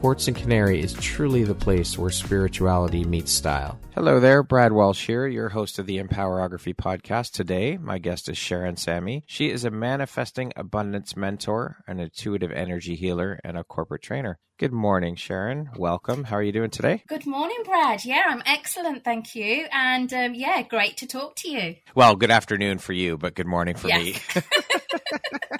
Quartz and Canary is truly the place where spirituality meets style. Hello there, Brad Walsh here, your host of the Empowerography podcast. Today, my guest is Sharon Sammy. She is a manifesting abundance mentor, an intuitive energy healer, and a corporate trainer. Good morning, Sharon. Welcome. How are you doing today? Good morning, Brad. Yeah, I'm excellent, thank you. And um, yeah, great to talk to you. Well, good afternoon for you, but good morning for Yes. me.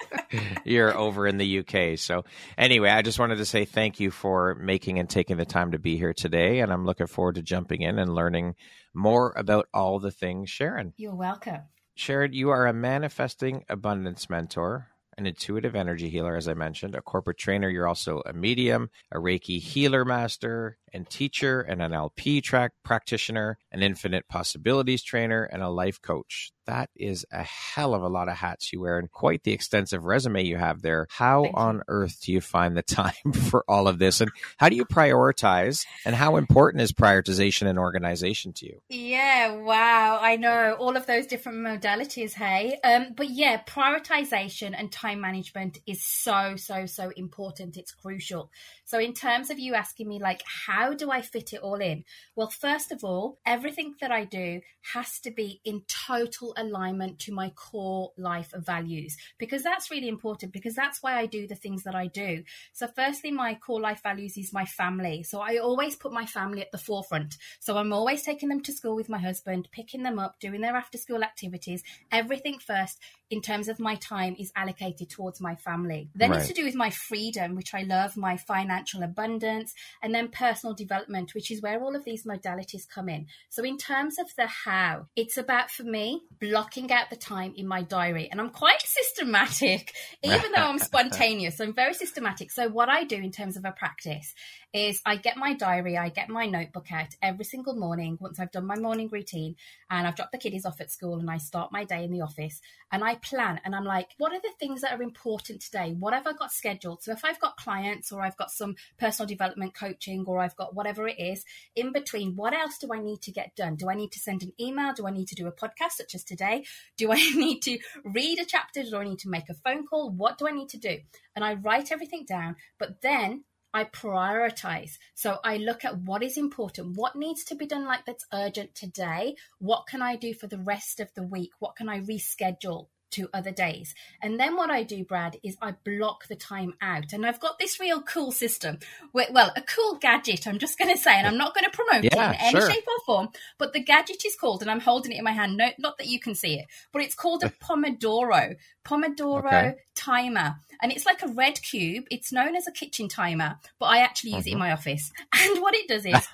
You're over in the UK. So, anyway, I just wanted to say thank you for making and taking the time to be here today. And I'm looking forward to jumping in and learning more about all the things Sharon. You're welcome. Sharon, you are a manifesting abundance mentor, an intuitive energy healer, as I mentioned, a corporate trainer. You're also a medium, a Reiki healer master and teacher, an NLP track practitioner, an infinite possibilities trainer, and a life coach. That is a hell of a lot of hats you wear and quite the extensive resume you have there. How Thank you. on earth do you find the time for all of this? And how do you prioritize? And how important is prioritization and organization to you? Yeah, wow. I know all of those different modalities, hey. Um, but yeah, prioritization and time management is so, so, so important. It's crucial. So, in terms of you asking me, like, how do I fit it all in? Well, first of all, everything that I do has to be in total alignment to my core life values because that's really important because that's why I do the things that I do. So, firstly, my core life values is my family. So, I always put my family at the forefront. So, I'm always taking them to school with my husband, picking them up, doing their after school activities, everything first in terms of my time is allocated towards my family. Then it's to do with my freedom, which I love, my financial abundance, and then personal development, which is where all of these modalities come in. So, in terms of the how, it's about for me blocking out the time in my diary. And I'm quite systematic, even though I'm spontaneous. I'm very systematic. So, what I do in terms of a practice is I get my diary, I get my notebook out every single morning once I've done my morning routine and I've dropped the kiddies off at school and I start my day in the office and I plan and I'm like, what are the things that are important today? What have I got scheduled? So if I've got clients or I've got some personal development coaching or I've got whatever it is in between, what else do I need to get done? Do I need to send an email? Do I need to do a podcast such as today? Do I need to read a chapter? Do I need to make a phone call? What do I need to do? And I write everything down, but then I prioritize. So I look at what is important, what needs to be done like that's urgent today, what can I do for the rest of the week, what can I reschedule to other days. And then what I do, Brad, is I block the time out. And I've got this real cool system. where- Well, a cool gadget, I'm just going to say, and I'm not going to promote it in any sure. shape or form, but the gadget is called, and I'm holding it in my hand, no, not that you can see it, but it's called a Pomodoro. Pomodoro Okay. timer. And it's like a red cube. It's known as a kitchen timer, but I actually use it in mm-hmm. my office. And what it does is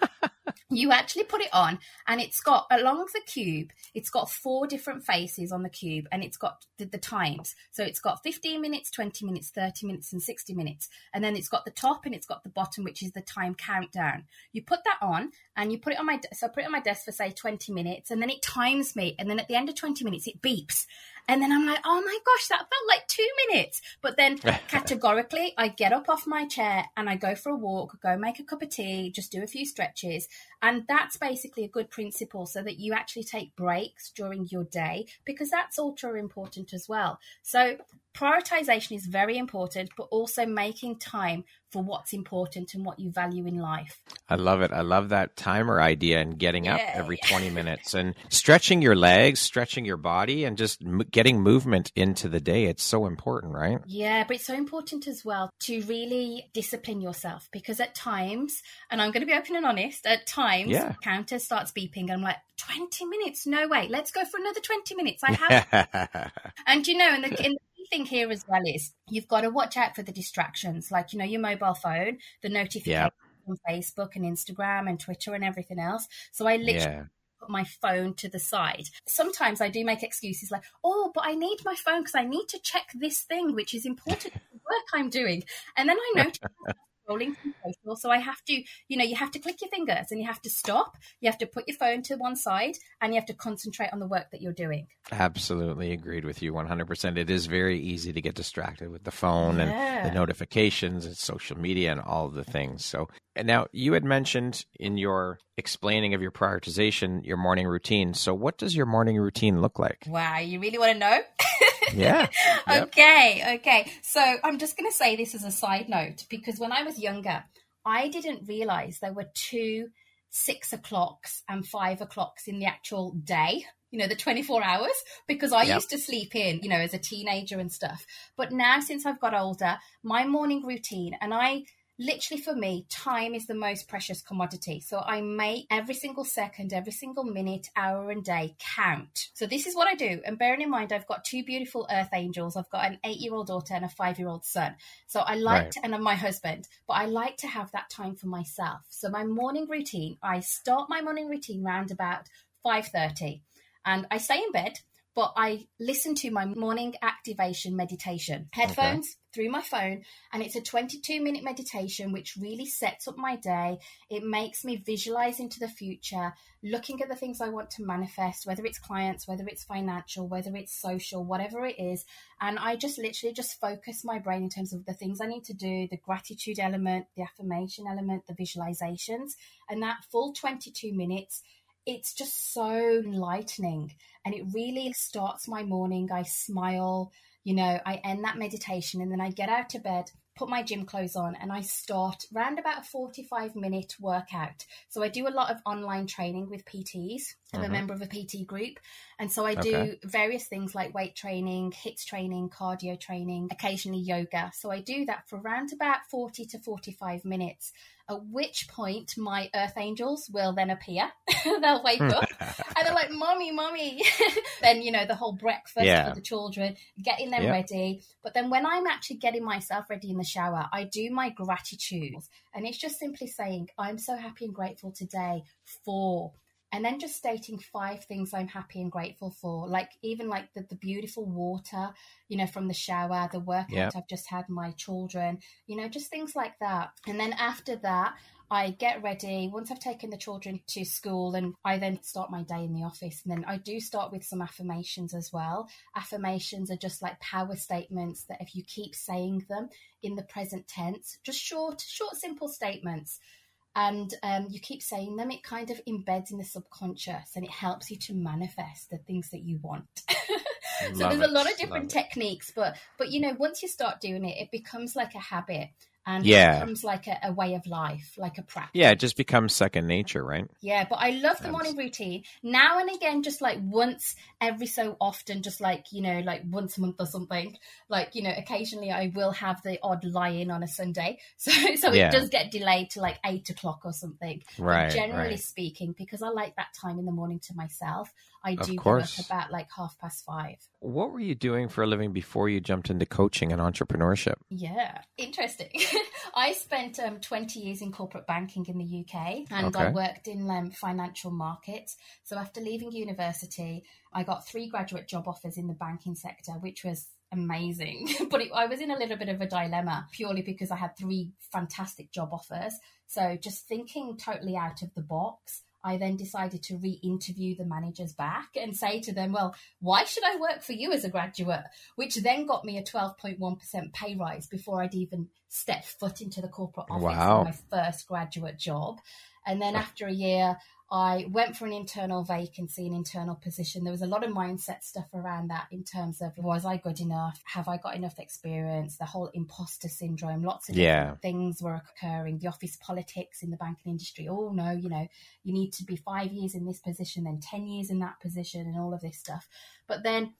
you actually put it on and it's got along the cube it's got four different faces on the cube and it's got the, the times. So it's got 15 minutes 20 minutes 30 minutes and 60 minutes. And then it's got the top and it's got the bottom which is the time countdown. You put that on and you put it on my so I put it on my desk for say 20 minutes and then it times me and then at the end of 20 minutes it beeps and then I'm like, oh my gosh, that felt like two minutes. But then categorically, I get up off my chair and I go for a walk, go make a cup of tea, just do a few stretches. And that's basically a good principle so that you actually take breaks during your day because that's ultra important as well. So prioritization is very important, but also making time for what's important and what you value in life. I love it. I love that timer idea and getting up Yeah, every yeah. 20 minutes and stretching your legs, stretching your body, and just m- getting movement into the day. It's so important, right? Yeah, but it's so important as well to really discipline yourself because at times, and I'm going to be open and honest, at times, sometimes Yeah. counter starts beeping and I'm like, 20 minutes? No way. Let's go for another 20 minutes. I have and you know, and the, and the key thing here as well is you've got to watch out for the distractions, like you know, your mobile phone, the notifications on Facebook and Instagram and Twitter and everything else. So I literally yeah. put my phone to the side. Sometimes I do make excuses like, "Oh, but I need my phone because I need to check this thing, which is important to the work I'm doing." And then I notice. Scrolling through social, so I have to, you know, you have to click your fingers and you have to stop. You have to put your phone to one side and you have to concentrate on the work that you're doing. Absolutely agreed with you 100%. It is very easy to get distracted with the phone and the notifications and social media and all of the things. So, and now you had mentioned in your explaining of your prioritization, your morning routine. So, what does your morning routine look like? Wow, you really want to know? Yeah. Yep. Okay, okay. So I'm just going to say this as a side note because when I was younger, I didn't realize there were two six o'clocks and five o'clocks in the actual day. You know, the 24 hours, because I Yep. used to sleep in, you know, as a teenager and stuff. But now, since I've got older, my morning routine, and I literally for me, time is the most precious commodity. So I make every single second, every single minute, hour, and day count. So this is what I do. And bearing in mind, I've got two beautiful earth angels. I've got an eight year old daughter and a five year old son. So I like Right. to, and I'm my husband, but I like to have that time for myself. So my morning routine, I start my morning routine round about 5.30 and I stay in bed but I listen to my morning activation meditation headphones through my phone, and it's a 22 minute meditation which really sets up my day. It makes me visualize into the future, looking at the things I want to manifest, whether it's clients, whether it's financial, whether it's social, whatever it is. And I just literally just focus my brain in terms of the things I need to do, the gratitude element, the affirmation element, the visualizations, and that full 22 minutes it's just so enlightening and it really starts my morning. I smile, you know, I end that meditation and then I get out of bed, put my gym clothes on, and I start round about a 45 minute workout. So I do a lot of online training with PTs. I'm a Mhm. member of a PT group. And so I do Okay. various things like weight training, HIIT training, cardio training, occasionally yoga. So I do that for around about 40 to 45 minutes at which point my earth angels will then appear. They'll wake up and they're like, Mommy, Mommy. then, you know, the whole breakfast Yeah. for the children, getting them Yep. ready. But then when I'm actually getting myself ready in the shower, I do my gratitude. And it's just simply saying, I'm so happy and grateful today for. And then just stating five things I'm happy and grateful for, like even like the, the beautiful water, you know, from the shower, the workout Yep. I've just had, my children, you know, just things like that. And then after that, I get ready once I've taken the children to school and I then start my day in the office. And then I do start with some affirmations as well. Affirmations are just like power statements that if you keep saying them in the present tense, just short, short, simple statements, and um, you keep saying them, it kind of embeds in the subconscious and it helps you to manifest the things that you want. so Love there's it, a lot of different it. techniques, but but you know, once you start doing it, it becomes like a habit and Yeah. it becomes like a, a way of life, like a practice. Yeah, it just becomes second nature, right? Yeah, but I love the morning routine. Now and again, just like once every so often, just like, you know, like once a month or something. Like, you know, occasionally I will have the odd lie in on a Sunday. So so Yeah. it does get delayed to like eight o'clock or something. But Right. generally right. speaking, because I like that time in the morning to myself, I Of do get course. up about like half past five. What were you doing for a living before you jumped into coaching and entrepreneurship? Yeah, interesting. I spent um, 20 years in corporate banking in the UK and I worked in um, financial markets. So after leaving university, I got three graduate job offers in the banking sector, which was amazing. but it, I was in a little bit of a dilemma purely because I had three fantastic job offers. So just thinking totally out of the box. I then decided to re interview the managers back and say to them, Well, why should I work for you as a graduate? Which then got me a 12.1% pay rise before I'd even stepped foot into the corporate office Wow. for my first graduate job. And then after a year, I went for an internal vacancy, an internal position. There was a lot of mindset stuff around that in terms of was I good enough? Have I got enough experience? The whole imposter syndrome, lots of Yeah. things were occurring. The office politics in the banking industry. Oh no, you know, you need to be five years in this position, then 10 years in that position, and all of this stuff. But then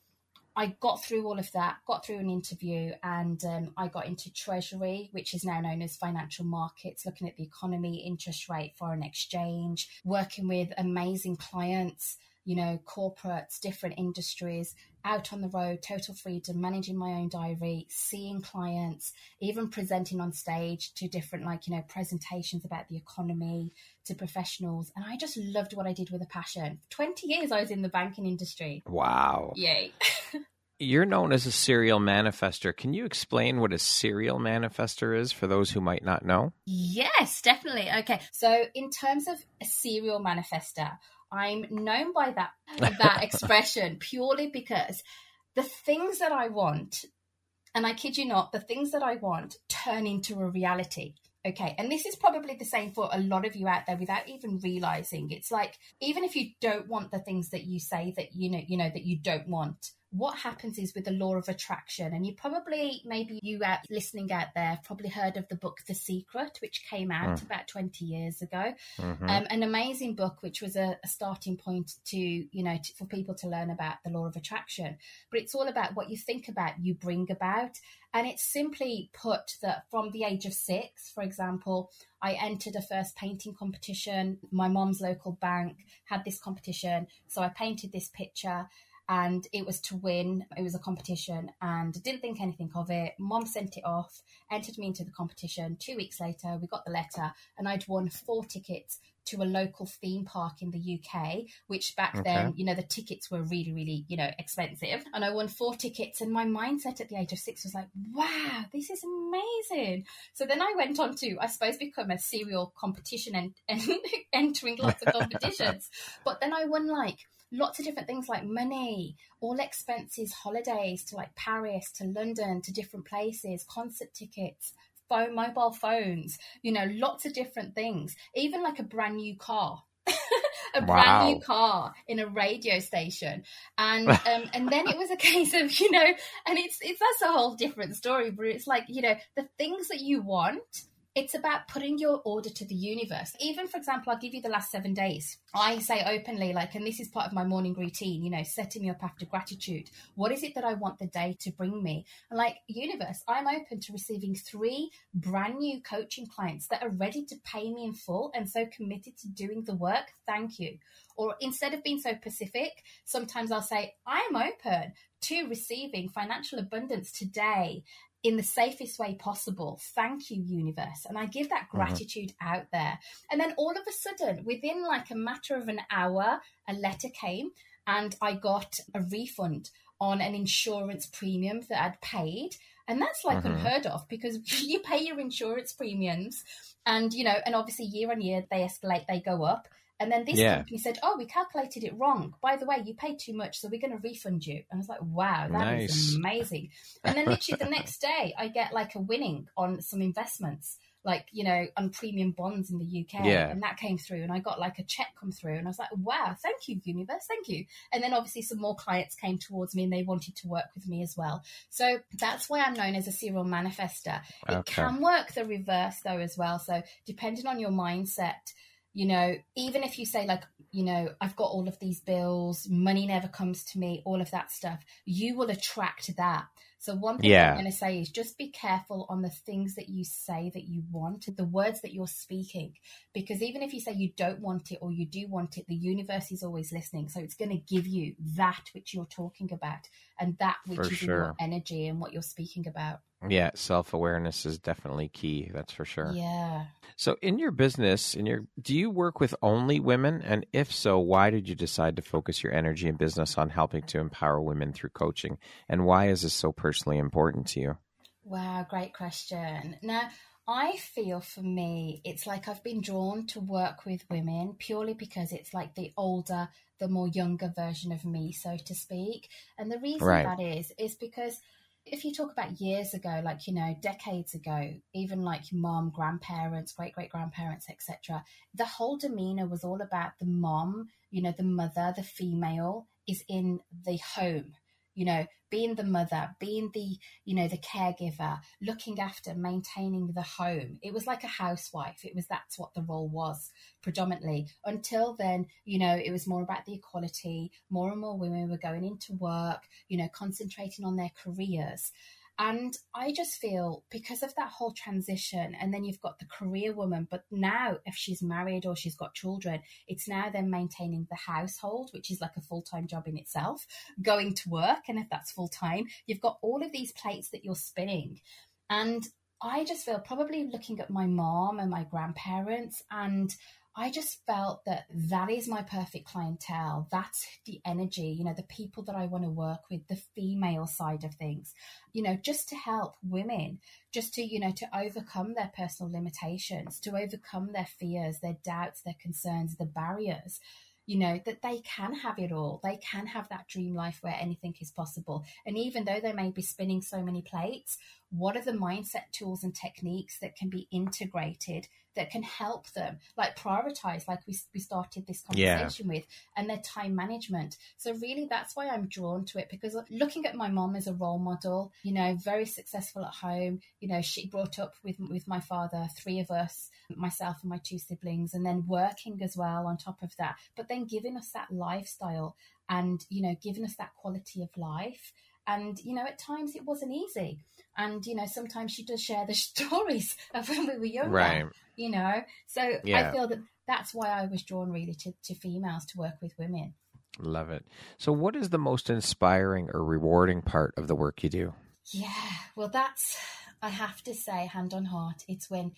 I got through all of that, got through an interview, and um, I got into treasury, which is now known as financial markets, looking at the economy, interest rate, foreign exchange, working with amazing clients you know, corporates, different industries, out on the road, total freedom, managing my own diary, seeing clients, even presenting on stage to different, like, you know, presentations about the economy to professionals. And I just loved what I did with a passion. 20 years I was in the banking industry. Wow. Yay. You're known as a serial manifester. Can you explain what a serial manifester is for those who might not know? Yes, definitely. Okay. So, in terms of a serial manifester, I'm known by that that expression purely because the things that I want, and I kid you not, the things that I want turn into a reality. Okay, and this is probably the same for a lot of you out there without even realizing. It's like even if you don't want the things that you say that you know, you know that you don't want, what happens is with the law of attraction, and you probably, maybe you out listening out there, probably heard of the book The Secret, which came out mm. about 20 years ago. Mm-hmm. Um, an amazing book, which was a, a starting point to, you know, to, for people to learn about the law of attraction. But it's all about what you think about, you bring about. And it's simply put that from the age of six, for example, I entered a first painting competition. My mom's local bank had this competition. So I painted this picture and it was to win. It was a competition and didn't think anything of it. Mom sent it off, entered me into the competition. Two weeks later, we got the letter and I'd won four tickets to a local theme park in the UK, which back okay. then, you know, the tickets were really, really, you know, expensive. And I won four tickets and my mindset at the age of six was like, wow, this is amazing. So then I went on to, I suppose, become a serial competition and, and entering lots of competitions. but then I won like lots of different things like money, all expenses, holidays to like Paris, to London, to different places, concert tickets, phone, mobile phones, you know, lots of different things, even like a brand new car. a wow. brand new car in a radio station, and um, and then it was a case of you know, and it's it's that's a whole different story. But it's like you know the things that you want it's about putting your order to the universe. Even, for example, I'll give you the last seven days. I say openly, like, and this is part of my morning routine, you know, setting me up after gratitude. What is it that I want the day to bring me? And like, universe, I'm open to receiving three brand new coaching clients that are ready to pay me in full and so committed to doing the work. Thank you. Or instead of being so specific, sometimes I'll say, I'm open to receiving financial abundance today in the safest way possible. Thank you, universe. And I give that mm-hmm. gratitude mm-hmm. out there. And then all of a sudden, within like a matter of an hour, a letter came and I got a refund on an insurance premium that I'd paid. And that's like mm-hmm. unheard of because you pay your insurance premiums and, you know, and obviously year on year they escalate, they go up. And then this yeah. company said, "Oh, we calculated it wrong. By the way, you paid too much, so we're going to refund you." And I was like, "Wow, that nice. is amazing!" And then literally the next day, I get like a winning on some investments, like you know, on premium bonds in the UK, yeah. and that came through, and I got like a check come through, and I was like, "Wow, thank you, universe, thank you." And then obviously some more clients came towards me, and they wanted to work with me as well. So that's why I'm known as a serial manifester. Okay. It can work the reverse though as well. So depending on your mindset you know, even if you say, like, you know, I've got all of these bills, money never comes to me, all of that stuff, you will attract that. So, one thing yeah. I'm going to say is just be careful on the things that you say that you want, the words that you're speaking, because even if you say you don't want it or you do want it, the universe is always listening. So, it's going to give you that which you're talking about and that which For is sure. your energy and what you're speaking about. Yeah, self awareness is definitely key. That's for sure. Yeah. So, in your business, in your, do you work with only women? And if so, why did you decide to focus your energy and business on helping to empower women through coaching? And why is this so personally important to you? Wow, great question. Now, I feel for me, it's like I've been drawn to work with women purely because it's like the older, the more younger version of me, so to speak. And the reason right. that is, is because if you talk about years ago, like, you know, decades ago, even like mom, grandparents, great great grandparents, etc., the whole demeanor was all about the mom, you know, the mother, the female is in the home, you know, being the mother, being the, you know, the caregiver, looking after, maintaining the home. It was like a housewife. It was that's what the role was predominantly. Until then, you know, it was more about the equality. More and more women were going into work, you know, concentrating on their careers. And I just feel because of that whole transition, and then you've got the career woman, but now if she's married or she's got children, it's now then maintaining the household, which is like a full time job in itself, going to work. And if that's full time, you've got all of these plates that you're spinning. And I just feel probably looking at my mom and my grandparents and I just felt that that is my perfect clientele. That's the energy, you know, the people that I want to work with, the female side of things, you know, just to help women, just to, you know, to overcome their personal limitations, to overcome their fears, their doubts, their concerns, the barriers you know, that they can have it all. They can have that dream life where anything is possible. And even though they may be spinning so many plates, what are the mindset tools and techniques that can be integrated that can help them like prioritize like we, we started this conversation yeah. with and their time management so really that's why i'm drawn to it because looking at my mom as a role model you know very successful at home you know she brought up with with my father three of us myself and my two siblings and then working as well on top of that but then giving us that lifestyle and you know giving us that quality of life and, you know, at times it wasn't easy. And, you know, sometimes she does share the stories of when we were younger. Right. You know, so yeah. I feel that that's why I was drawn really to, to females to work with women. Love it. So, what is the most inspiring or rewarding part of the work you do? Yeah, well, that's, I have to say, hand on heart, it's when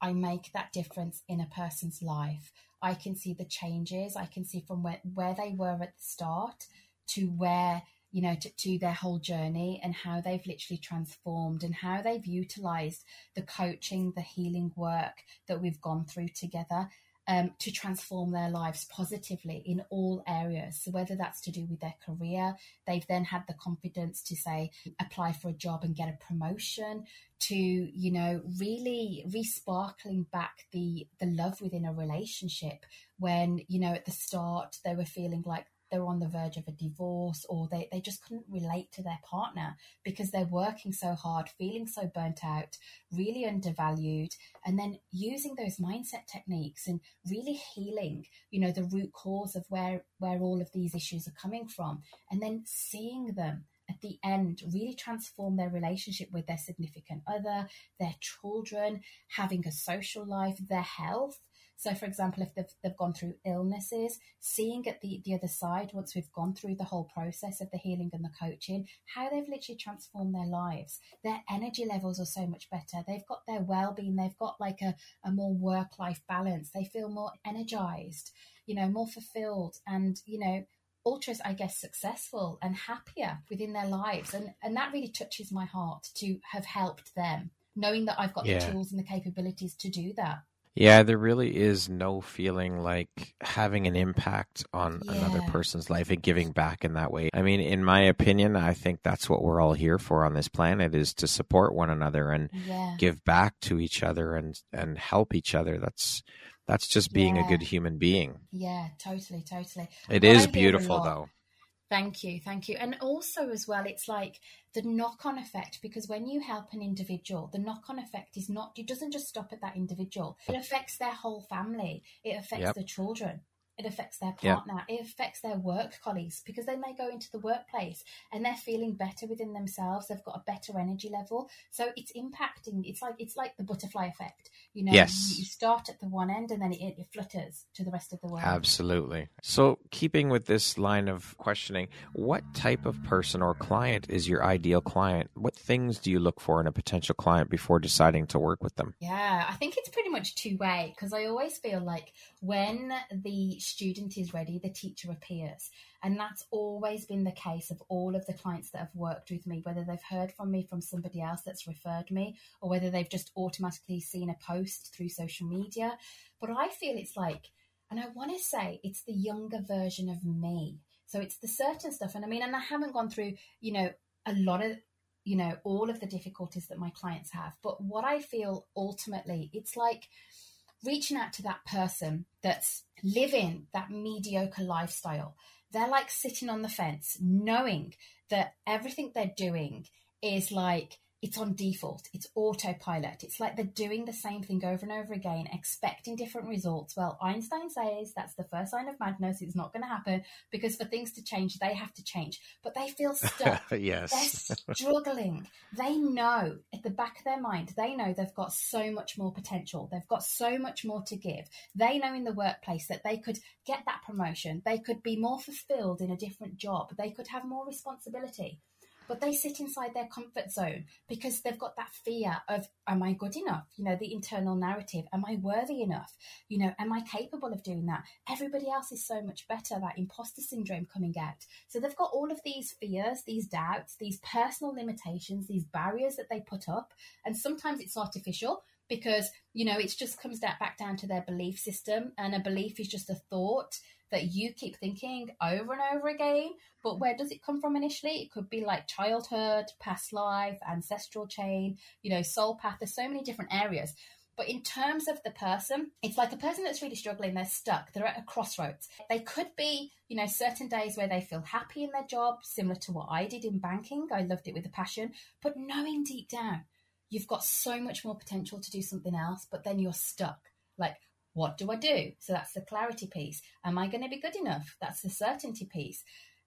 I make that difference in a person's life. I can see the changes. I can see from where, where they were at the start to where you know, to, to, their whole journey and how they've literally transformed and how they've utilized the coaching, the healing work that we've gone through together um, to transform their lives positively in all areas. So, whether that's to do with their career, they've then had the confidence to say, apply for a job and get a promotion, to, you know, really resparkling back the, the love within a relationship when, you know, at the start they were feeling like they were on the verge of a divorce or they, they just couldn't relate to their partner because they're working so hard, feeling so burnt out, really undervalued, and then using those mindset techniques and really healing, you know, the root cause of where where all of these issues are coming from, and then seeing them at the end really transform their relationship with their significant other, their children, having a social life, their health, so, for example, if they've, they've gone through illnesses, seeing at the, the other side, once we've gone through the whole process of the healing and the coaching, how they've literally transformed their lives. Their energy levels are so much better. They've got their well being, they've got like a, a more work life balance. They feel more energized, you know, more fulfilled, and, you know, ultra, I guess, successful and happier within their lives. And, and that really touches my heart to have helped them, knowing that I've got yeah. the tools and the capabilities to do that. Yeah, there really is no feeling like having an impact on yeah. another person's life and giving back in that way. I mean, in my opinion, I think that's what we're all here for on this planet is to support one another and yeah. give back to each other and and help each other. That's that's just being yeah. a good human being. Yeah, totally, totally. It is beautiful though. Thank you, thank you. And also, as well, it's like the knock on effect because when you help an individual, the knock on effect is not, it doesn't just stop at that individual, it affects their whole family, it affects yep. the children, it affects their partner, it affects their work colleagues because then they go into the workplace and they're feeling better within themselves. They've got a better energy level, so it's impacting. It's like it's like the butterfly effect. You know, yes. you start at the one end and then it, it flutters to the rest of the world. Absolutely. So, keeping with this line of questioning, what type of person or client is your ideal client? What things do you look for in a potential client before deciding to work with them? Yeah, I think it's pretty much two way because I always feel like when the student is ready, the teacher appears. And that's always been the case of all of the clients that have worked with me, whether they've heard from me from somebody else that's referred me, or whether they've just automatically seen a post through social media. But I feel it's like, and I want to say it's the younger version of me. So it's the certain stuff. And I mean, and I haven't gone through, you know, a lot of you know all of the difficulties that my clients have but what i feel ultimately it's like reaching out to that person that's living that mediocre lifestyle. They're like sitting on the fence, knowing that everything they're doing is like it's on default, it's autopilot. It's like they're doing the same thing over and over again, expecting different results. Well, Einstein says that's the first sign of madness. It's not going to happen because for things to change, they have to change. But they feel stuck. yes. They're struggling. they know at the back of their mind, they know they've got so much more potential. They've got so much more to give. They know in the workplace that they could get that promotion. They could be more fulfilled in a different job. They could have more responsibility but they sit inside their comfort zone because they've got that fear of am i good enough? You know the internal narrative am i worthy enough? You know am i capable of doing that? Everybody else is so much better that imposter syndrome coming out. So they've got all of these fears these doubts these personal limitations these barriers that they put up. And sometimes it's artificial because you know it just comes back down to their belief system. And a belief is just a thought that you keep thinking over and over again. But where does it come from initially? It could be like childhood, past life, ancestral chain, you know, soul path. There's so many different areas. But in terms of the person, it's like a person that's really struggling, they're stuck, they're at a crossroads. They could be, you know, certain days where they feel happy in their job, similar to what I did in banking. I loved it with a passion. But knowing deep down, you've got so much more potential to do something else, but then you're stuck. Like, what do I do? So that's the clarity piece. Am I going to be good enough? That's the certainty piece.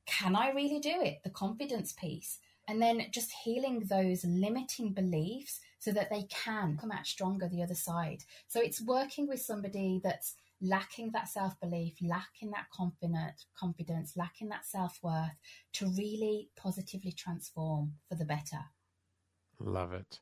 Can I really do it? The confidence piece. And then just healing those limiting beliefs so that they can come out stronger the other side. So it's working with somebody that's lacking that self belief, lacking that confident confidence, lacking that self worth to really positively transform for the better. Love it.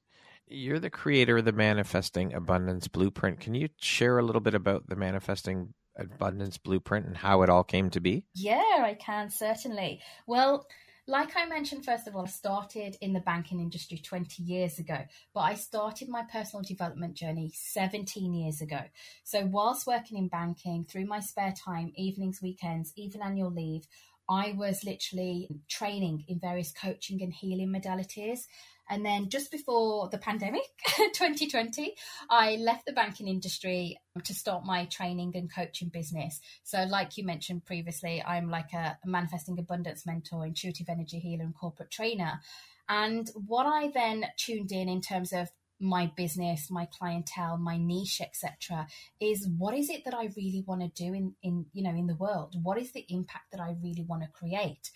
You're the creator of the Manifesting Abundance Blueprint. Can you share a little bit about the Manifesting Abundance Blueprint and how it all came to be? Yeah, I can certainly. Well, like I mentioned, first of all, I started in the banking industry 20 years ago, but I started my personal development journey 17 years ago. So, whilst working in banking, through my spare time, evenings, weekends, even annual leave, I was literally training in various coaching and healing modalities. And then just before the pandemic, 2020, I left the banking industry to start my training and coaching business. So, like you mentioned previously, I'm like a, manifesting abundance mentor, intuitive energy healer, and corporate trainer. And what I then tuned in in terms of my business, my clientele, my niche, etc., is what is it that I really want to do in, in you know in the world? What is the impact that I really want to create?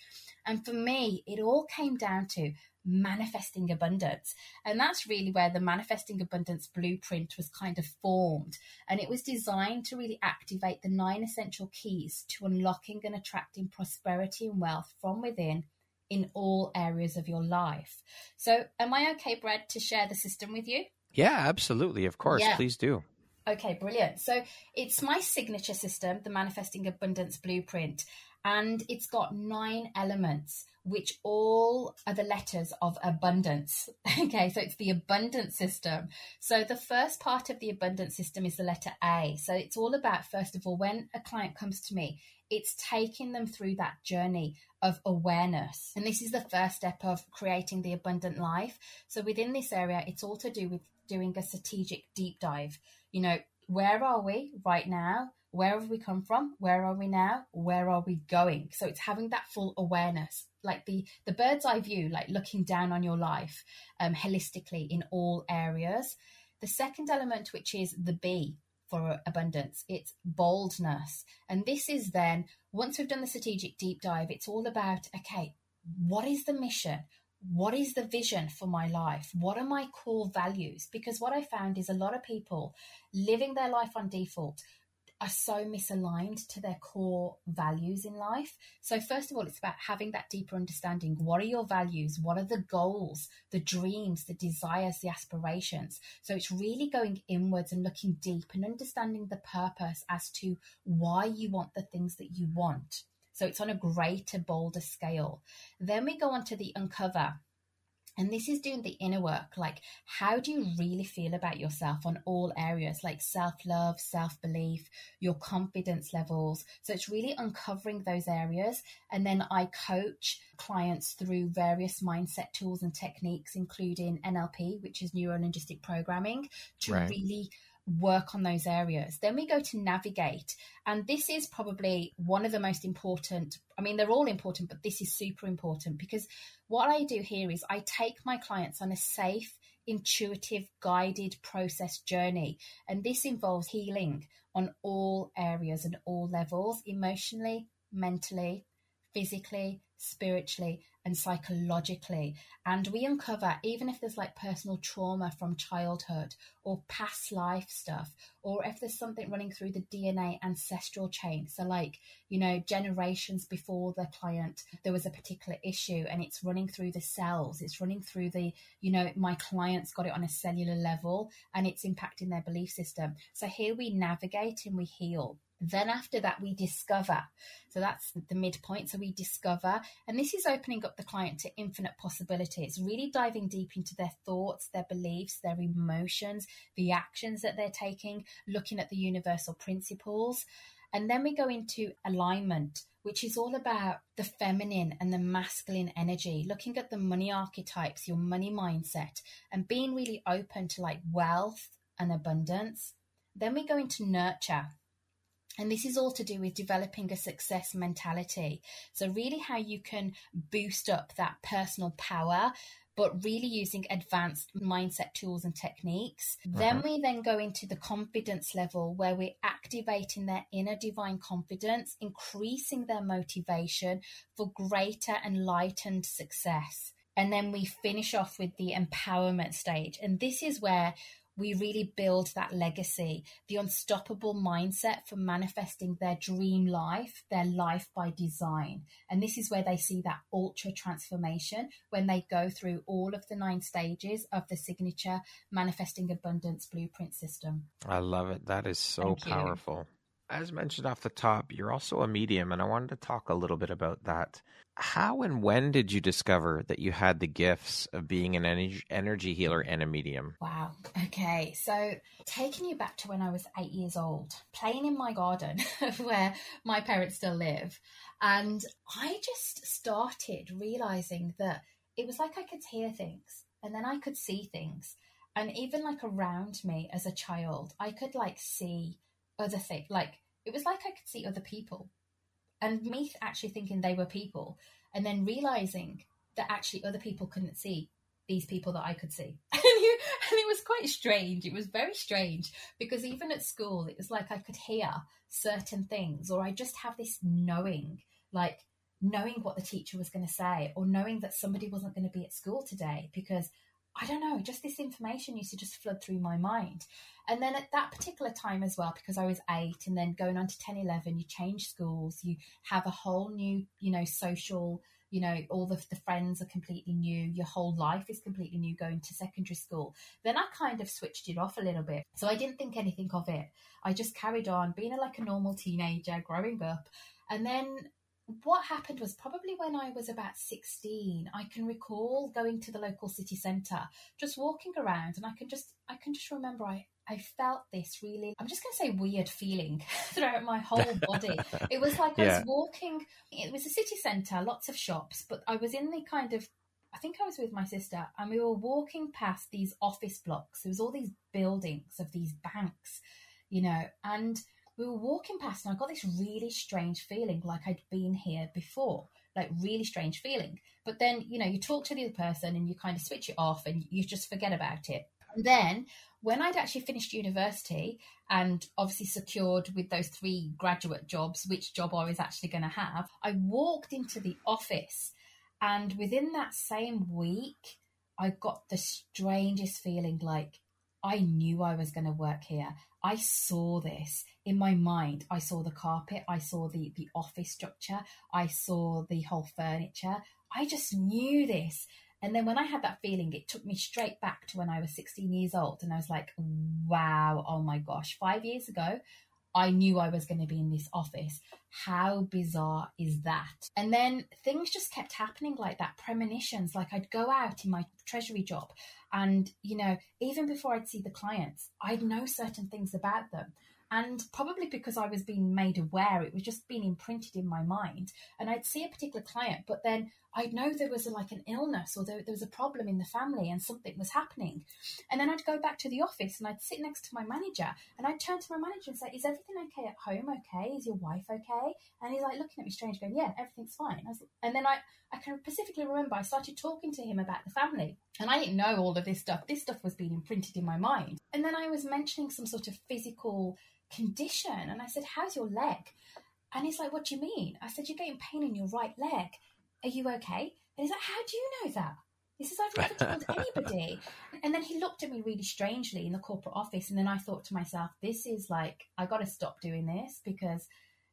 And for me, it all came down to manifesting abundance. And that's really where the manifesting abundance blueprint was kind of formed. And it was designed to really activate the nine essential keys to unlocking and attracting prosperity and wealth from within in all areas of your life. So, am I okay, Brad, to share the system with you? Yeah, absolutely. Of course. Yeah. Please do. Okay, brilliant. So, it's my signature system, the Manifesting Abundance Blueprint, and it's got nine elements which all are the letters of abundance. Okay, so it's the abundance system. So the first part of the abundance system is the letter A. So it's all about, first of all, when a client comes to me, it's taking them through that journey of awareness. And this is the first step of creating the abundant life. So within this area, it's all to do with doing a strategic deep dive. You know, where are we right now? Where have we come from? Where are we now? Where are we going? So it's having that full awareness like the the bird's eye view like looking down on your life um, holistically in all areas the second element which is the b for abundance it's boldness and this is then once we've done the strategic deep dive it's all about okay what is the mission what is the vision for my life? What are my core values? Because what I found is a lot of people living their life on default, are so misaligned to their core values in life. So, first of all, it's about having that deeper understanding. What are your values? What are the goals, the dreams, the desires, the aspirations? So, it's really going inwards and looking deep and understanding the purpose as to why you want the things that you want. So, it's on a greater, bolder scale. Then we go on to the uncover. And this is doing the inner work. Like, how do you really feel about yourself on all areas, like self love, self belief, your confidence levels? So it's really uncovering those areas. And then I coach clients through various mindset tools and techniques, including NLP, which is neuro linguistic programming, to right. really work on those areas. Then we go to navigate. And this is probably one of the most important. I mean, they're all important, but this is super important because what I do here is I take my clients on a safe, intuitive, guided process journey. And this involves healing on all areas and all levels emotionally, mentally, physically, spiritually, and psychologically. And we uncover, even if there's like personal trauma from childhood or past life stuff, or if there's something running through the DNA ancestral chain. So, like, you know, generations before the client, there was a particular issue and it's running through the cells, it's running through the, you know, my client's got it on a cellular level and it's impacting their belief system. So, here we navigate and we heal. Then after that, we discover. So that's the midpoint. So we discover, and this is opening up the client to infinite possibilities, really diving deep into their thoughts, their beliefs, their emotions, the actions that they're taking, looking at the universal principles. And then we go into alignment, which is all about the feminine and the masculine energy, looking at the money archetypes, your money mindset, and being really open to like wealth and abundance. Then we go into nurture, and this is all to do with developing a success mentality. So, really, how you can boost up that personal power, but really using advanced mindset tools and techniques. Uh-huh. Then we then go into the confidence level where we're activating their inner divine confidence, increasing their motivation for greater enlightened success. And then we finish off with the empowerment stage. And this is where we really build that legacy, the unstoppable mindset for manifesting their dream life, their life by design. And this is where they see that ultra transformation when they go through all of the nine stages of the signature manifesting abundance blueprint system. I love it. That is so Thank powerful. You as mentioned off the top, you're also a medium, and I wanted to talk a little bit about that. How and when did you discover that you had the gifts of being an energy healer and a medium? Wow. Okay. So, taking you back to when I was eight years old, playing in my garden where my parents still live, and I just started realizing that it was like I could hear things and then I could see things. And even like around me as a child, I could like see other thing. Like it was like I could see other people, and me actually thinking they were people, and then realizing that actually other people couldn't see these people that I could see. and, it was quite strange. It was very strange because even at school, it was like I could hear certain things, or I just have this knowing, like knowing what the teacher was going to say, or knowing that somebody wasn't going to be at school today because I don't know, just this information used to just flood through my mind. And then at that particular time as well, because I was eight and then going on to 10, 11, you change schools, you have a whole new, you know, social, you know, all the, the friends are completely new, your whole life is completely new going to secondary school. Then I kind of switched it off a little bit. So I didn't think anything of it. I just carried on being like a normal teenager growing up. And then what happened was probably when I was about 16, I can recall going to the local city centre, just walking around, and I can just I can just remember I I felt this really I'm just going to say weird feeling throughout my whole body. it was like I was walking. It was a city centre, lots of shops, but I was in the kind of I think I was with my sister, and we were walking past these office blocks. There was all these buildings of these banks, you know, and we were walking past and I got this really strange feeling like I'd been here before, like really strange feeling. But then, you know, you talk to the other person and you kind of switch it off and you just forget about it. And then when I'd actually finished university and obviously secured with those three graduate jobs, which job I was actually going to have, I walked into the office and within that same week, I got the strangest feeling like I knew I was going to work here. I saw this in my mind. I saw the carpet, I saw the, the office structure, I saw the whole furniture. I just knew this. And then when I had that feeling, it took me straight back to when I was 16 years old. And I was like, wow, oh my gosh, five years ago, I knew I was going to be in this office. How bizarre is that? And then things just kept happening like that premonitions. Like I'd go out in my treasury job, and, you know, even before I'd see the clients, I'd know certain things about them. And probably because I was being made aware, it was just being imprinted in my mind. And I'd see a particular client, but then I'd know there was a, like an illness or there, there was a problem in the family and something was happening. And then I'd go back to the office and I'd sit next to my manager and I'd turn to my manager and say, Is everything okay at home? Okay? Is your wife okay? And he's like looking at me strange, going, Yeah, everything's fine. Was, and then I, I can specifically remember I started talking to him about the family. And I didn't know all of this stuff. This stuff was being imprinted in my mind. And then I was mentioning some sort of physical condition. And I said, How's your leg? And he's like, What do you mean? I said, You're getting pain in your right leg. Are you okay? And he's like, How do you know that? He says, I've never told anybody. And then he looked at me really strangely in the corporate office. And then I thought to myself, This is like, I got to stop doing this because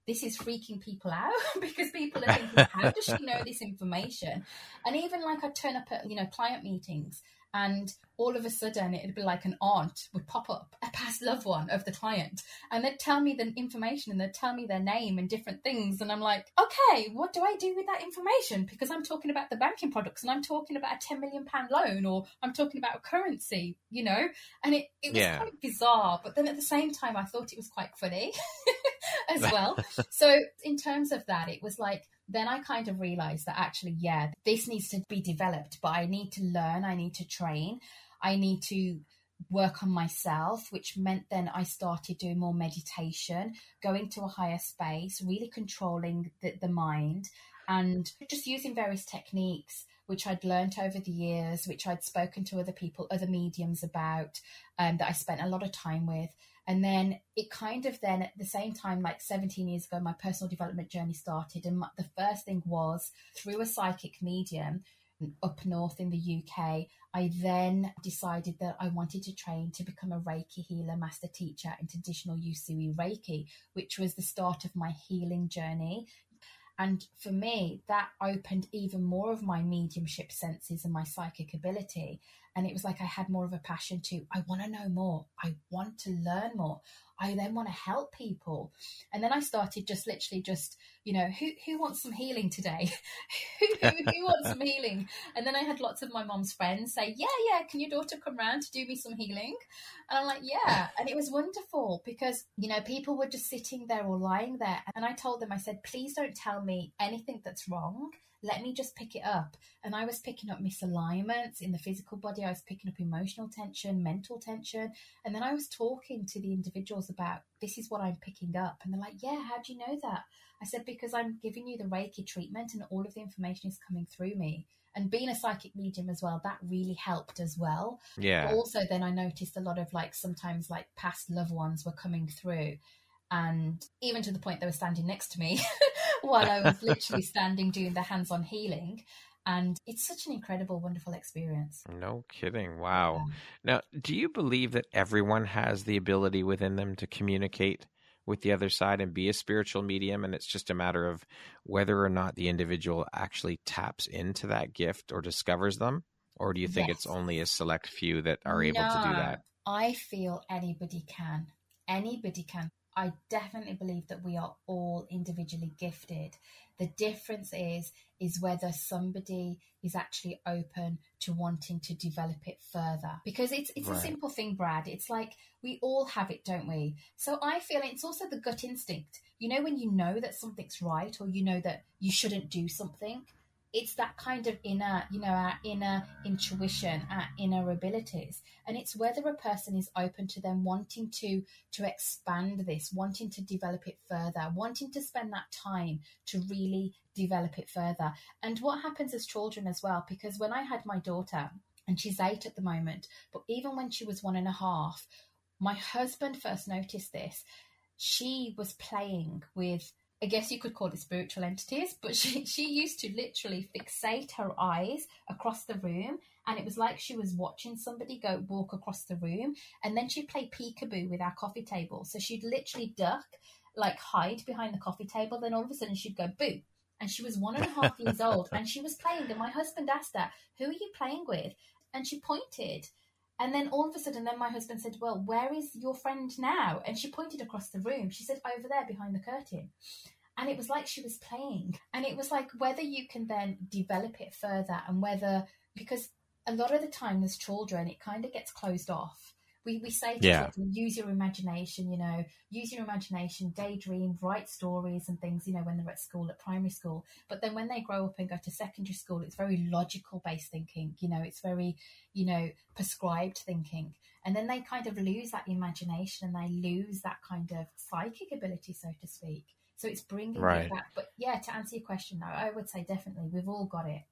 this is freaking people out because people are thinking, How does she know this information? And even like I turn up at, you know, client meetings and all of a sudden it'd be like an aunt would pop up, a past loved one of the client, and they'd tell me the information and they'd tell me their name and different things. And I'm like, okay, what do I do with that information? Because I'm talking about the banking products and I'm talking about a 10 million pound loan or I'm talking about a currency, you know? And it, it was yeah. quite bizarre. But then at the same time, I thought it was quite funny as well. so in terms of that, it was like, then I kind of realized that actually, yeah, this needs to be developed, but I need to learn, I need to train. I need to work on myself, which meant then I started doing more meditation, going to a higher space, really controlling the, the mind, and just using various techniques which I'd learnt over the years, which I'd spoken to other people, other mediums about, um, that I spent a lot of time with. And then it kind of then at the same time, like 17 years ago, my personal development journey started. And my, the first thing was through a psychic medium up north in the UK, I then decided that I wanted to train to become a Reiki healer, master teacher in traditional Usui Reiki, which was the start of my healing journey. And for me, that opened even more of my mediumship senses and my psychic ability. And it was like I had more of a passion to, I want to know more. I want to learn more. I then want to help people. And then I started just literally just, you know, who, who wants some healing today? who, who, who, wants some healing? And then I had lots of my mom's friends say, yeah, yeah, can your daughter come round to do me some healing? And I'm like, yeah. And it was wonderful because, you know, people were just sitting there or lying there. And I told them, I said, please don't tell me anything that's wrong let me just pick it up. And I was picking up misalignments in the physical body, I was picking up emotional tension, mental tension. And then I was talking to the individuals about this is what I'm picking up. And they're like, Yeah, how do you know that? I said, Because I'm giving you the Reiki treatment and all of the information is coming through me. And being a psychic medium as well, that really helped as well. Yeah. But also, then I noticed a lot of like sometimes like past loved ones were coming through and even to the point they were standing next to me while I was literally standing doing the hands on healing. And it's such an incredible, wonderful experience. No kidding. Wow. Yeah. Now, do you believe that everyone has the ability within them to communicate with the other side and be a spiritual medium? And it's just a matter of whether or not the individual actually taps into that gift or discovers them? Or do you think yes. it's only a select few that are able no, to do that? I feel anybody can. Anybody can. I definitely believe that we are all individually gifted. The difference is is whether somebody is actually open to wanting to develop it further. Because it's it's right. a simple thing, Brad. It's like we all have it, don't we? So I feel it's also the gut instinct. You know when you know that something's right or you know that you shouldn't do something it's that kind of inner, you know, our inner intuition, our inner abilities. And it's whether a person is open to them wanting to to expand this, wanting to develop it further, wanting to spend that time to really develop it further. And what happens as children as well, because when I had my daughter, and she's eight at the moment, but even when she was one and a half, my husband first noticed this. She was playing with I guess you could call it spiritual entities, but she, she used to literally fixate her eyes across the room and it was like she was watching somebody go walk across the room and then she'd play peekaboo with our coffee table. So she'd literally duck, like hide behind the coffee table, then all of a sudden she'd go boo. And she was one and a half years old and she was playing and my husband asked her, Who are you playing with? And she pointed. And then all of a sudden, then my husband said, Well, where is your friend now? And she pointed across the room. She said, Over there behind the curtain. And it was like she was playing. And it was like whether you can then develop it further and whether, because a lot of the time as children, it kind of gets closed off We, we say to Yeah. use your imagination, you know, use your imagination, daydream, write stories and things, you know, when they're at school, at primary school. But then when they grow up and go to secondary school, it's very logical based thinking, you know, it's very, you know, prescribed thinking. And then they kind of lose that imagination and they lose that kind of psychic ability, so to speak. So it's bringing Right. it back. But yeah, to answer your question, though, I would say definitely we've all got it.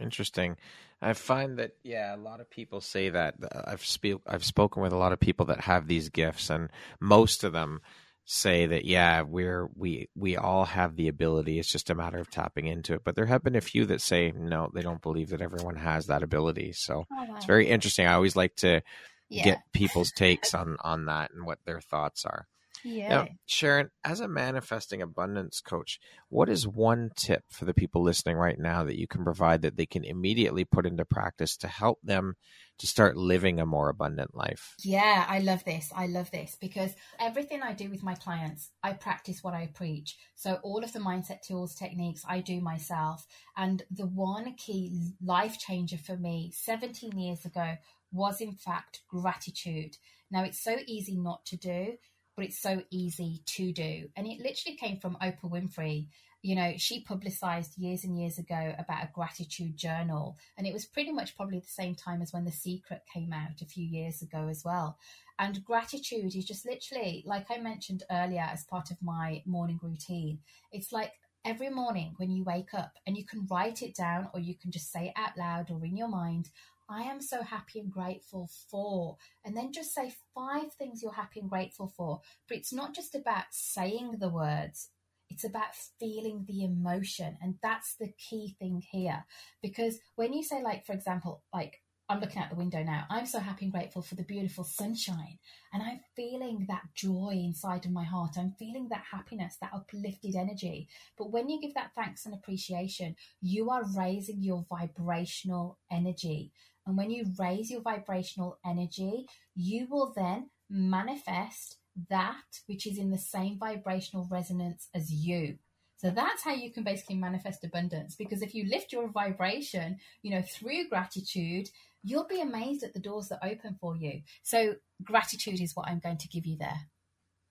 Interesting. I find that yeah, a lot of people say that. Uh, I've spe- I've spoken with a lot of people that have these gifts, and most of them say that yeah, we're we we all have the ability. It's just a matter of tapping into it. But there have been a few that say no, they don't believe that everyone has that ability. So it's very interesting. I always like to yeah. get people's takes on on that and what their thoughts are. Yeah. Now, Sharon, as a manifesting abundance coach, what is one tip for the people listening right now that you can provide that they can immediately put into practice to help them to start living a more abundant life? Yeah, I love this. I love this because everything I do with my clients, I practice what I preach. So, all of the mindset tools, techniques I do myself. And the one key life changer for me 17 years ago was, in fact, gratitude. Now, it's so easy not to do, but it's so easy to do. And it literally came from Oprah Winfrey. You know, she publicized years and years ago about a gratitude journal. And it was pretty much probably the same time as when The Secret came out a few years ago as well. And gratitude is just literally, like I mentioned earlier, as part of my morning routine, it's like every morning when you wake up and you can write it down or you can just say it out loud or in your mind. I am so happy and grateful for, and then just say five things you're happy and grateful for. But it's not just about saying the words, it's about feeling the emotion. And that's the key thing here. Because when you say, like, for example, like, I'm looking out the window now. I'm so happy and grateful for the beautiful sunshine. And I'm feeling that joy inside of my heart. I'm feeling that happiness, that uplifted energy. But when you give that thanks and appreciation, you are raising your vibrational energy. And when you raise your vibrational energy, you will then manifest that which is in the same vibrational resonance as you. So that's how you can basically manifest abundance. Because if you lift your vibration, you know, through gratitude, you'll be amazed at the doors that open for you. So gratitude is what I'm going to give you there.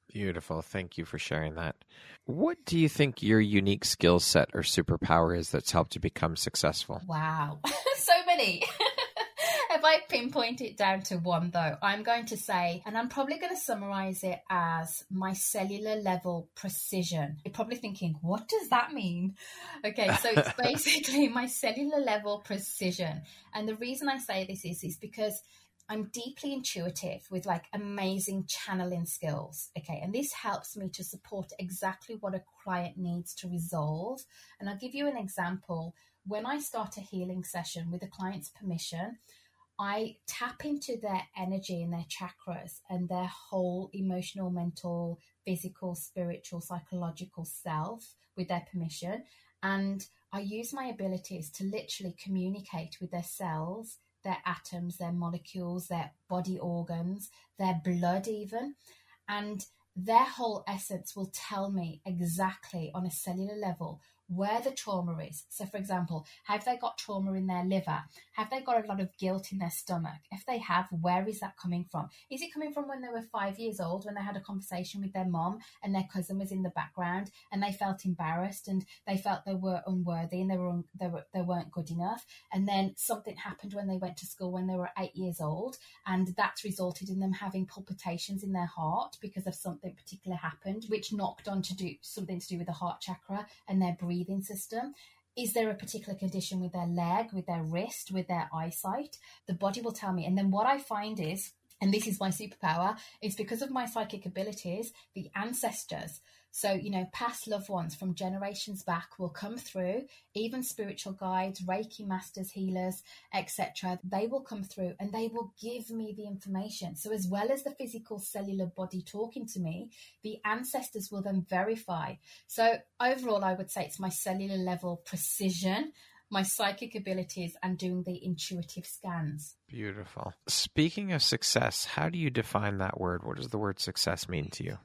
Beautiful. Thank you for sharing that. What do you think your unique skill set or superpower is that's helped you become successful? Wow. so many. I pinpoint it down to one, though, I'm going to say, and I'm probably going to summarize it as my cellular level precision. You're probably thinking, what does that mean? Okay, so it's basically my cellular level precision. And the reason I say this is, is because I'm deeply intuitive with like amazing channeling skills. Okay. And this helps me to support exactly what a client needs to resolve. And I'll give you an example. When I start a healing session with a client's permission, I tap into their energy and their chakras and their whole emotional, mental, physical, spiritual, psychological self with their permission. And I use my abilities to literally communicate with their cells, their atoms, their molecules, their body organs, their blood, even. And their whole essence will tell me exactly on a cellular level where the trauma is. So, for example, have they got trauma in their liver? Have they got a lot of guilt in their stomach? If they have, where is that coming from? Is it coming from when they were five years old, when they had a conversation with their mom and their cousin was in the background and they felt embarrassed and they felt they were unworthy and they were un- they were they weren't good enough? And then something happened when they went to school when they were eight years old, and that's resulted in them having palpitations in their heart because of something particular happened, which knocked on to do something to do with the heart chakra and their breathing system. Is there a particular condition with their leg, with their wrist, with their eyesight? The body will tell me. And then what I find is, and this is my superpower, is because of my psychic abilities, the ancestors. So, you know, past loved ones from generations back will come through, even spiritual guides, Reiki masters, healers, etc. They will come through and they will give me the information. So, as well as the physical cellular body talking to me, the ancestors will then verify. So, overall, I would say it's my cellular level precision, my psychic abilities, and doing the intuitive scans. Beautiful. Speaking of success, how do you define that word? What does the word success mean to you?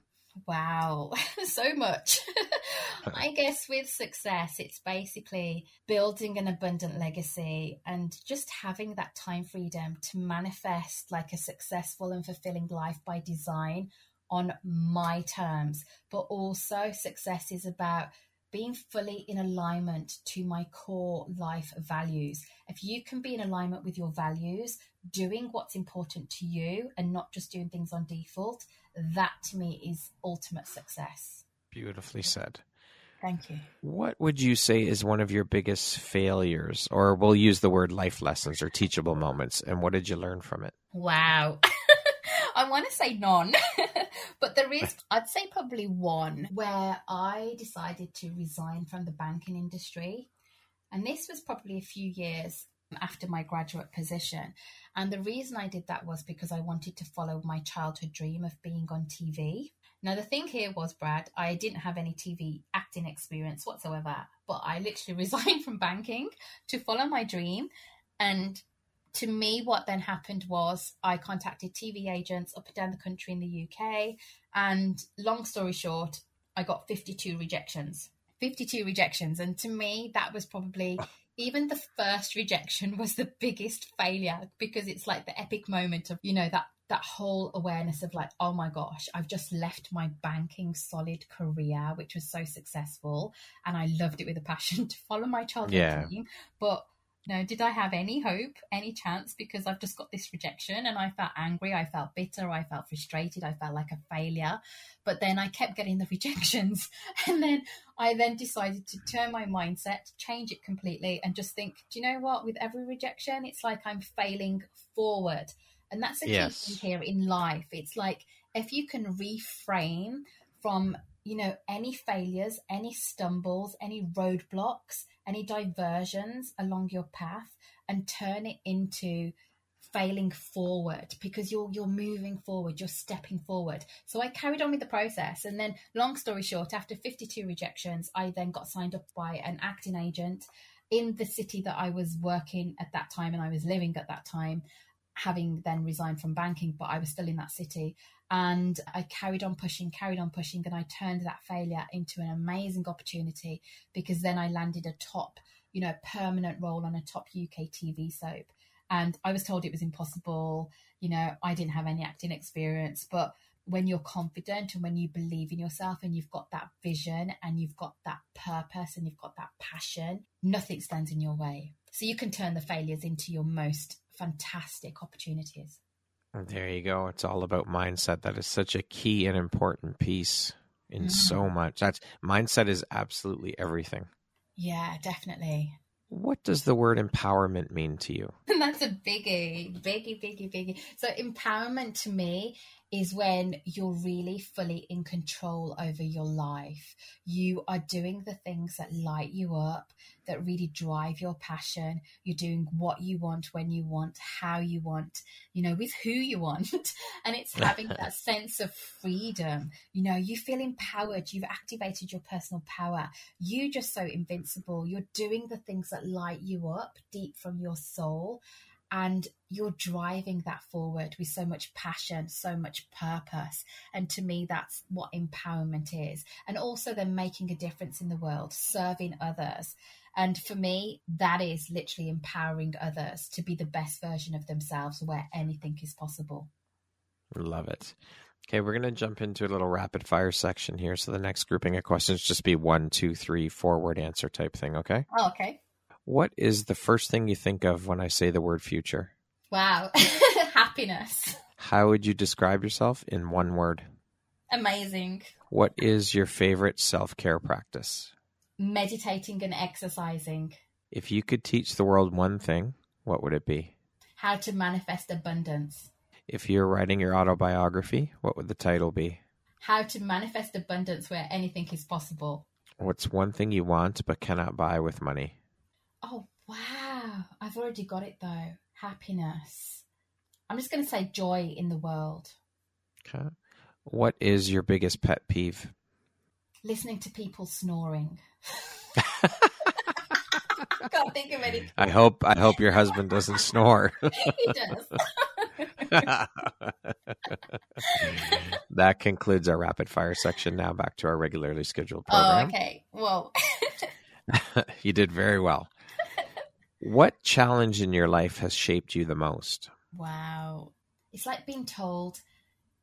Wow, so much. I guess with success, it's basically building an abundant legacy and just having that time freedom to manifest like a successful and fulfilling life by design on my terms. But also, success is about being fully in alignment to my core life values. If you can be in alignment with your values, doing what's important to you and not just doing things on default, that to me is ultimate success. Beautifully said. Thank you. What would you say is one of your biggest failures, or we'll use the word life lessons or teachable moments, and what did you learn from it? Wow. I want to say none, but there is, I'd say probably one where I decided to resign from the banking industry. And this was probably a few years after my graduate position. And the reason I did that was because I wanted to follow my childhood dream of being on TV. Now, the thing here was, Brad, I didn't have any TV acting experience whatsoever, but I literally resigned from banking to follow my dream. And to me, what then happened was I contacted TV agents up and down the country in the UK. And long story short, I got 52 rejections. 52 rejections. And to me, that was probably even the first rejection was the biggest failure because it's like the epic moment of, you know, that that whole awareness of like, oh my gosh, I've just left my banking solid career, which was so successful, and I loved it with a passion to follow my childhood yeah. dream. But no, did I have any hope, any chance? Because I've just got this rejection and I felt angry, I felt bitter, I felt frustrated, I felt like a failure. But then I kept getting the rejections. And then I then decided to turn my mindset, change it completely, and just think, do you know what? With every rejection, it's like I'm failing forward. And that's the key thing here in life. It's like if you can reframe from you know, any failures, any stumbles, any roadblocks, any diversions along your path and turn it into failing forward because you're you're moving forward you're stepping forward. So i carried on with the process and then long story short after 52 rejections i then got signed up by an acting agent in the city that i was working at that time and i was living at that time having then resigned from banking but i was still in that city and I carried on pushing, carried on pushing, and I turned that failure into an amazing opportunity because then I landed a top, you know, permanent role on a top UK TV soap. And I was told it was impossible. You know, I didn't have any acting experience, but when you're confident and when you believe in yourself and you've got that vision and you've got that purpose and you've got that passion, nothing stands in your way. So you can turn the failures into your most fantastic opportunities. There you go. It's all about mindset. That is such a key and important piece in mm. so much. That's mindset is absolutely everything. Yeah, definitely. What does the word empowerment mean to you? That's a biggie, biggie, biggie, biggie. So empowerment to me is when you're really fully in control over your life. You are doing the things that light you up, that really drive your passion. You're doing what you want, when you want, how you want, you know, with who you want. and it's having that sense of freedom. You know, you feel empowered. You've activated your personal power. You just so invincible. You're doing the things that light you up deep from your soul and you're driving that forward with so much passion, so much purpose. And to me, that's what empowerment is. And also then making a difference in the world, serving others. And for me, that is literally empowering others to be the best version of themselves where anything is possible. Love it. Okay, we're going to jump into a little rapid fire section here. So the next grouping of questions just be one, two, three, four word answer type thing. Okay. Oh, okay. What is the first thing you think of when I say the word future? Wow, happiness. How would you describe yourself in one word? Amazing. What is your favorite self care practice? Meditating and exercising. If you could teach the world one thing, what would it be? How to manifest abundance. If you're writing your autobiography, what would the title be? How to manifest abundance where anything is possible. What's one thing you want but cannot buy with money? Oh, wow. I've already got it though. Happiness. I'm just going to say joy in the world. Okay. What is your biggest pet peeve? Listening to people snoring. Can't think of anything. I hope I hope your husband doesn't snore. he does. that concludes our rapid fire section. Now back to our regularly scheduled Oh, program. okay. Well, you did very well. What challenge in your life has shaped you the most? wow. It's like being told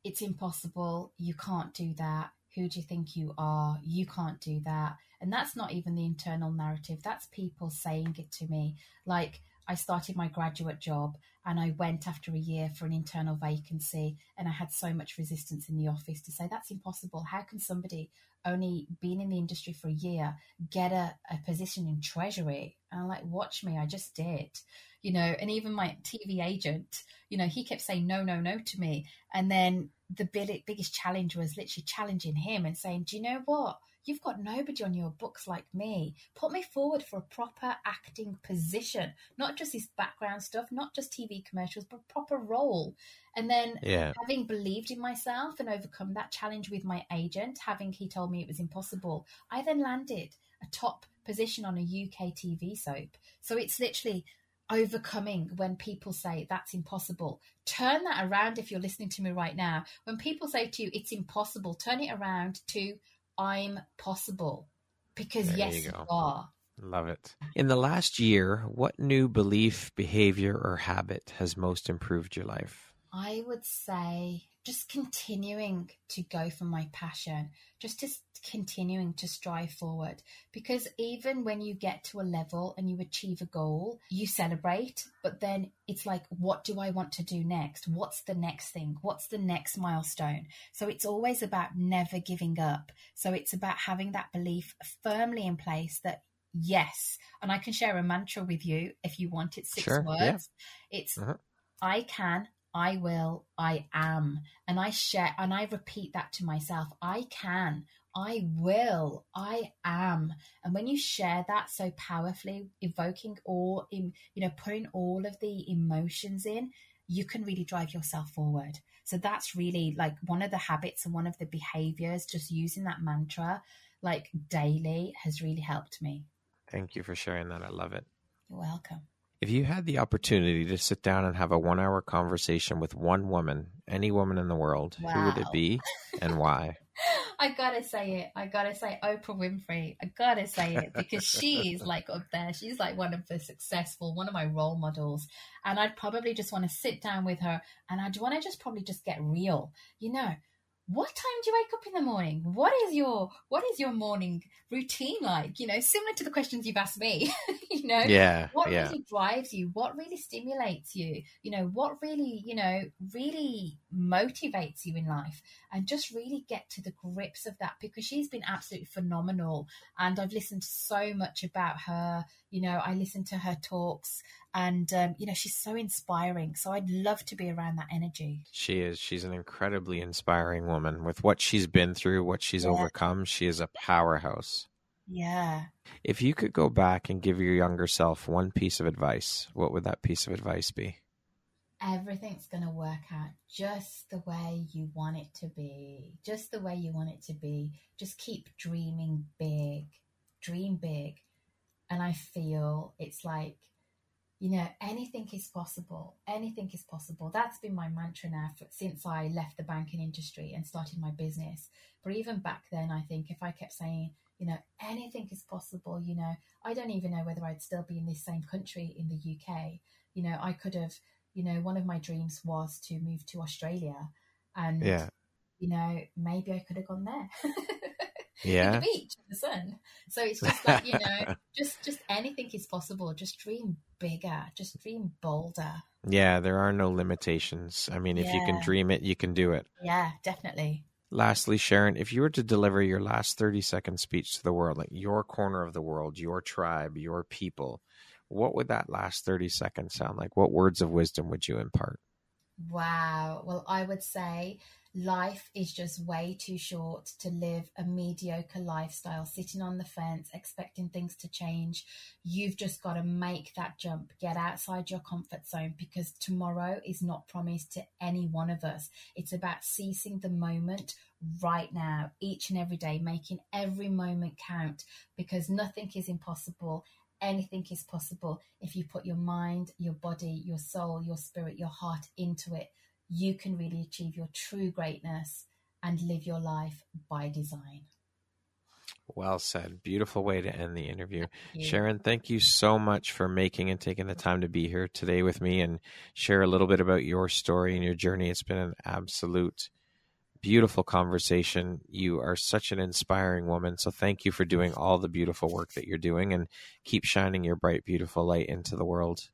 it's impossible. You can't do that. Who do you think you are? You can't do that. And that's not even the internal narrative. That's people saying it to me. Like, I started my graduate job and I went after a year for an internal vacancy and I had so much resistance in the office to say that's impossible. How can somebody only been in the industry for a year get a, a position in treasury? And I'm like, watch me, I just did. You know, and even my TV agent, you know, he kept saying no, no, no to me. And then the big, biggest challenge was literally challenging him and saying, Do you know what? You've got nobody on your books like me. Put me forward for a proper acting position, not just this background stuff, not just TV commercials, but proper role. And then Yeah. having believed in myself and overcome that challenge with my agent, having he told me it was impossible, I then landed a top position on a UK TV soap. So it's literally overcoming when people say that's impossible. Turn that around if you're listening to me right now. When people say to you it's impossible, turn it around to I'm possible. Because There yes, you you, are. Love it. In the last year, what new belief, behavior, or habit has most improved your life? I would say just continuing to go for my passion, just to continuing to strive forward. Because even when you get to a level and you achieve a goal, you celebrate, but then it's like, what do I want to do next? What's the next thing? What's the next milestone? So it's always about never giving up. So it's about having that belief firmly in place that yes, and I can share a mantra with you if you want it, six Sure, words. yeah. It's Uh-huh. I can, I will, I am. And I share and I repeat that to myself. I can, I will, I am. And when you share that so powerfully, evoking all in, you know, putting all of the emotions in, you can really drive yourself forward. So that's really like one of the habits and one of the behaviors, just using that mantra like daily has really helped me. Thank you for sharing that. I love it. You're welcome. If you had the opportunity to sit down and have a one hour conversation with one woman, any woman in the world, who would it be and why? I gotta say it. I gotta say Oprah Winfrey. I gotta say it because she's like up there. She's like one of the successful, one of my role models. And I'd probably just want to sit down with her and I'd want to just probably just get real. You know, what time do you wake up in the morning? What is your what is your morning routine like? You know, similar to the questions you've asked me. you know, Yeah, what yeah. really drives you what really stimulates you you know what really you know really motivates you in life and just really get to the grips of that because she's been absolutely phenomenal and i've listened so much about her you know i listen to her talks and um, you know she's so inspiring so i'd love to be around that energy She is. She's an incredibly inspiring woman. With what she's been through, what she's Yeah. overcome, she is a powerhouse. yeah If you could go back and give your younger self one piece of advice, what would that piece of advice be? everything's going to work out just the way you want it to be. Just the way you want it to be. Just keep dreaming big. Dream big. And I feel it's like, you know, anything is possible. Anything is possible. That's been my mantra now for, since I left the banking industry and started my business. But even back then, I think if I kept saying, you know, anything is possible, you know, I don't even know whether I'd still be in this same country in the UK. You know, I could have, you know, one of my dreams was to move to Australia. And, Yeah. you know, maybe I could have gone there. Yeah. the beach in the sun. So it's just like, you know, just just anything is possible. Just dream bigger. Just dream bolder. Yeah, there are no limitations. I mean, if you can dream it, you can do it. Yeah, definitely. Lastly, Sharon, if you were to deliver your last 30 second speech to the world, like your corner of the world, your tribe, your people, what would that last 30 seconds sound like? What words of wisdom would you impart? Wow. Well, I would say life is just way too short to live a mediocre lifestyle, sitting on the fence, expecting things to change. You've just got to make that jump, get outside your comfort zone because tomorrow is not promised to any one of us. It's about seizing the moment right now, each and every day, making every moment count because nothing is impossible anything is possible if you put your mind, your body, your soul, your spirit, your heart into it. You can really achieve your true greatness and live your life by design. Well said. Beautiful way to end the interview. Thank Sharon, thank you so much for making and taking the time to be here today with me and share a little bit about your story and your journey. It's been an absolute beautiful conversation. You are such an inspiring woman. So thank you for doing all the beautiful work that you're doing and keep shining your bright, beautiful light into the world.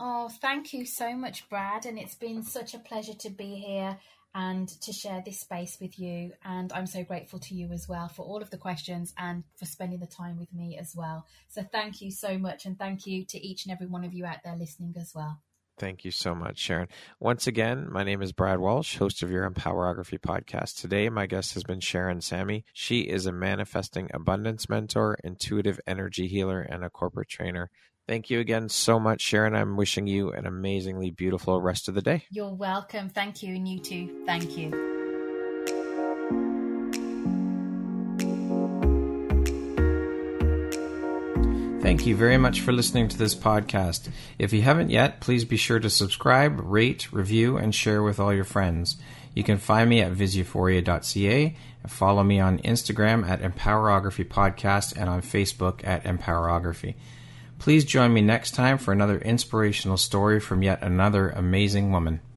Oh, thank you so much, Brad. And it's been such a pleasure to be here and to share this space with you. And I'm so grateful to you as well for all of the questions and for spending the time with me as well. So thank you so much. And thank you to each and every one of you out there listening as well. Thank you so much, Sharon. Once again, my name is Brad Walsh, host of your Empowerography podcast. Today, my guest has been Sharon Sammy. She is a manifesting abundance mentor, intuitive energy healer, and a corporate trainer. Thank you again so much, Sharon. I'm wishing you an amazingly beautiful rest of the day. You're welcome. Thank you. And you too. Thank you. Thank you very much for listening to this podcast. If you haven't yet, please be sure to subscribe, rate, review, and share with all your friends. You can find me at visuphoria.ca and follow me on Instagram at Empowerography Podcast and on Facebook at Empowerography. Please join me next time for another inspirational story from yet another amazing woman.